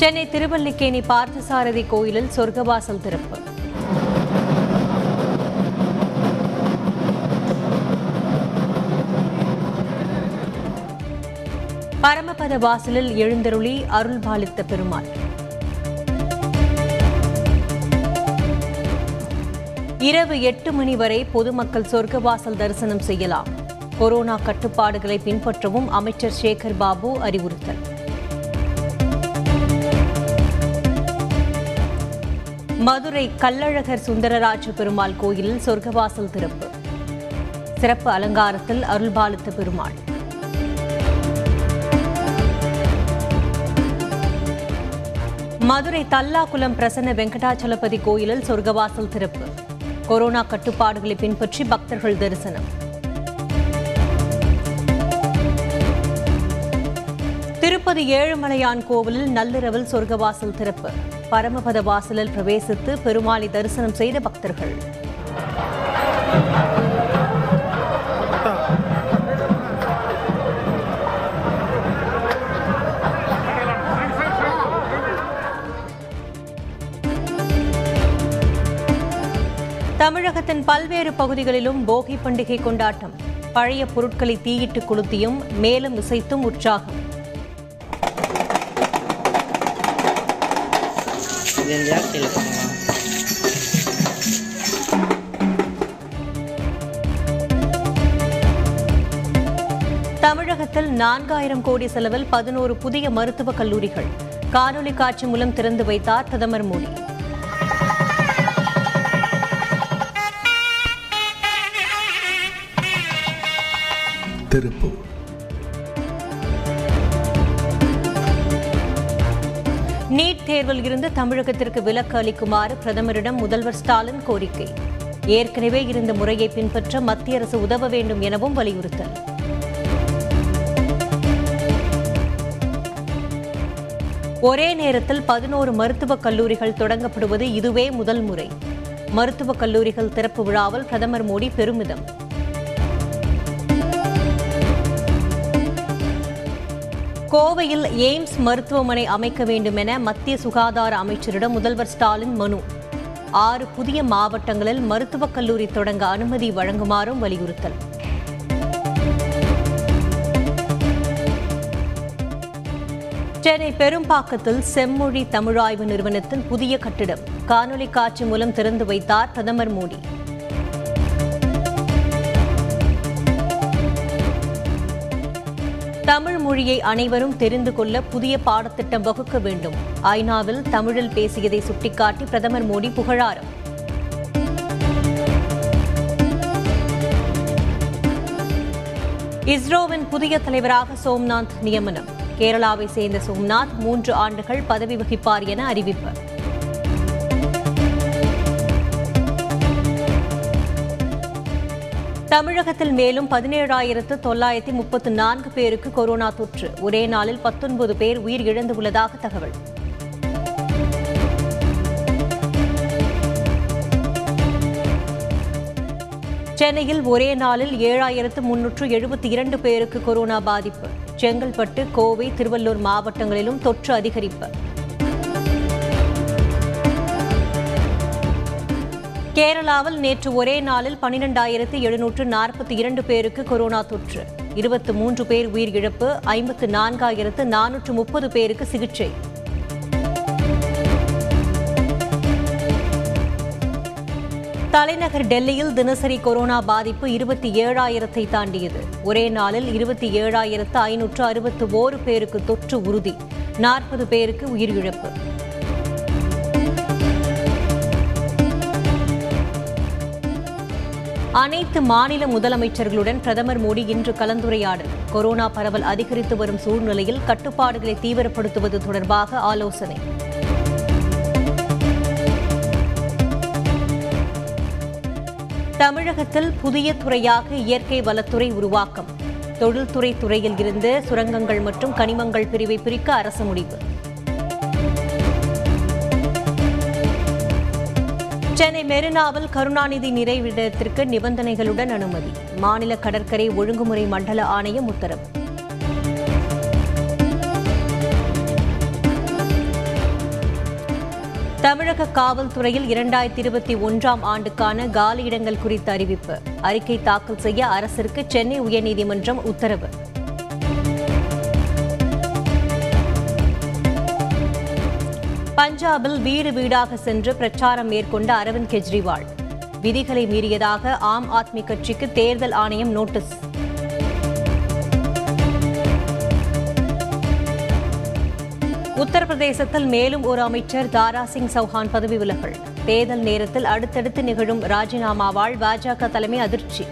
சென்னை திருவல்லிக்கேணி பார்த்தசாரதி கோயிலில் சொர்க்கவாசல் திறப்பு. பரமபத வாசலில் எழுந்தருளி அருள் பாலித்த பெருமாள். இரவு எட்டு மணி வரை பொதுமக்கள் சொர்க்கவாசல் தரிசனம் செய்யலாம். கொரோனா கட்டுப்பாடுகளை பின்பற்றவும் அமைச்சர் சேகர் பாபு அறிவுறுத்தல். மதுரை கள்ளழகர் சுந்தரராஜ பெருமாள் கோயிலில் சொர்க்கவாசல் திறப்பு. சிறப்பு அலங்காரத்தில் அருள்பாலித்த பெருமாள். மதுரை தல்லாக்குளம் பிரசன்ன வெங்கடாச்சலபதி கோயிலில் சொர்க்கவாசல் திறப்பு. கொரோனா கட்டுப்பாடுகளை பின்பற்றி பக்தர்கள் தரிசனம். திருப்பதி ஏழுமலையான் கோவிலில் நள்ளிரவில் சொர்க்கவாசல் திறப்பு. பரமபத வாசலில் பிரவேசித்து பெருமாளை தரிசனம் செய்த பக்தர்கள். தமிழகத்தின் பல்வேறு பகுதிகளிலும் போகி பண்டிகை கொண்டாட்டம். பழைய பொருட்களை தீயிட்டு கொளுத்தியும் மேலும் இசைத்தும் உற்சாகம். இது ஜாஸ்தியில் பண்ணுவாங்க தமிழகத்தில் நான்காயிரம் கோடி செலவில் பதினோரு புதிய மருத்துவக் கல்லூரிகள். காணொலி காட்சி மூலம் திறந்து வைத்தார் பிரதமர் மோடி. திருப்பூர். நீட் தேர்வில் இருந்து தமிழகத்திற்கு விலக்கு அளிக்குமாறு பிரதமரிடம் முதல்வர் ஸ்டாலின் கோரிக்கை. ஏற்கனவே இருந்த முறையை பின்பற்ற மத்திய அரசு உதவ வேண்டும் எனவும் வலியுறுத்தல். ஒரே நேரத்தில் பதினோரு மருத்துவக் கல்லூரிகள் தொடங்கப்படுவது இதுவே முதல் முறை. மருத்துவக் கல்லூரிகள் திறப்பு விழாவில் பிரதமர் மோடி பெருமிதம். கோவையில் எய்ம்ஸ் மருத்துவமனை அமைக்க வேண்டும் என மத்திய சுகாதார அமைச்சரிடம் முதல்வர் ஸ்டாலின் மனு. ஆறு புதிய மாவட்டங்களில் மருத்துவக் கல்லூரி தொடங்க அனுமதி வழங்குமாறும் வலியுறுத்தல். சென்னை பெரும்பாக்கத்தில் செம்மொழி தமிழாய்வு நிறுவனத்தின் புதிய கட்டிடம். காணொலி காட்சி மூலம் திறந்து வைத்தார் பிரதமர் மோடி. தமிழ் மொழியை அனைவரும் தெரிந்து கொள்ள புதிய பாடத்திட்டம் வகுக்க வேண்டும். ஐநாவில் தமிழில் பேசியதை சுட்டிக்காட்டி பிரதமர் மோடி புகழாரம். இஸ்ரோவின் புதிய தலைவராக சோம்நாத் நியமனம். கேரளாவை சேர்ந்த சோம்நாத் மூன்று ஆண்டுகள் பதவி வகிப்பார் என அறிவிப்பு. தமிழகத்தில் மேலும் பதினேழாயிரத்து தொள்ளாயிரத்தி முப்பத்து நான்கு பேருக்கு கொரோனா தொற்று. ஒரே நாளில் பத்தொன்பது பேர் உயிர் இழந்துள்ளதாக தகவல். சென்னையில் ஒரே நாளில் ஏழாயிரத்து முன்னூற்று எழுபத்தி இரண்டு பேருக்கு கொரோனா பாதிப்பு. செங்கல்பட்டு கோவை திருவள்ளூர் மாவட்டங்களிலும் தொற்று அதிகரிப்பு. கேரளாவில் நேற்று ஒரே நாளில் பனிரெண்டாயிரத்து எழுநூற்று நாற்பத்தி இரண்டு பேருக்கு கொரோனா தொற்று. இருபத்து மூன்று பேர் உயிரிழப்பு ஐம்பத்து நான்காயிரத்து நானூற்று முப்பது பேருக்கு சிகிச்சை. தலைநகர் டெல்லியில் தினசரி கொரோனா பாதிப்பு இருபத்தி ஏழாயிரத்தை தாண்டியது. ஒரே நாளில் இருபத்தி ஏழாயிரத்து ஐநூற்று அறுபத்து ஓரு பேருக்கு தொற்று உறுதி நாற்பது பேருக்கு உயிரிழப்பு. அனைத்து மாநில முதலமைச்சர்களுடன் பிரதமர் மோடி இன்று கலந்துரையாடல். கொரோனா பரவல் அதிகரித்து வரும் சூழ்நிலையில் கட்டுப்பாடுகளை தீவிரப்படுத்துவது தொடர்பாக ஆலோசனை. தமிழகத்தில் புதிய துறையாக இயற்கை வளத்துறை உருவாக்கம். தொழில்துறை துறையில் இருந்து சுரங்கங்கள் மற்றும் கனிமங்கள் பிரிவை பிரிக்க அரசு முடிவு. சென்னை மெரினாவில் கருணாநிதி நிறைவிடத்திற்கு நிபந்தனைகளுடன் அனுமதி. மாநில கடற்கரை ஒழுங்குமுறை மண்டல ஆணையம் உத்தரவு. தமிழக காவல்துறையில் இரண்டாயிரத்தி இருபத்தி ஒன்றாம் ஆண்டுக்கான காலியிடங்கள் குறித்த அறிவிப்பு. அறிக்கை தாக்கல் செய்ய அரசிற்கு சென்னை உயர்நீதிமன்றம் உத்தரவு. பஞ்சாபில் வீடு வீடாக சென்று பிரச்சாரம் மேற்கொண்ட அரவிந்த் கெஜ்ரிவால். விதிகளை மீறியதாக ஆம் ஆத்மி கட்சிக்கு தேர்தல் ஆணையம் நோட்டீஸ். உத்தரப்பிரதேசத்தில் மேலும் ஒரு அமைச்சர் தாரா சிங் சௌஹான் பதவி விலகல். தேர்தல் நேரத்தில் அடுத்தடுத்து நிகழும் ராஜினாமாவால் பாஜக தலைமை அதிர்ச்சி.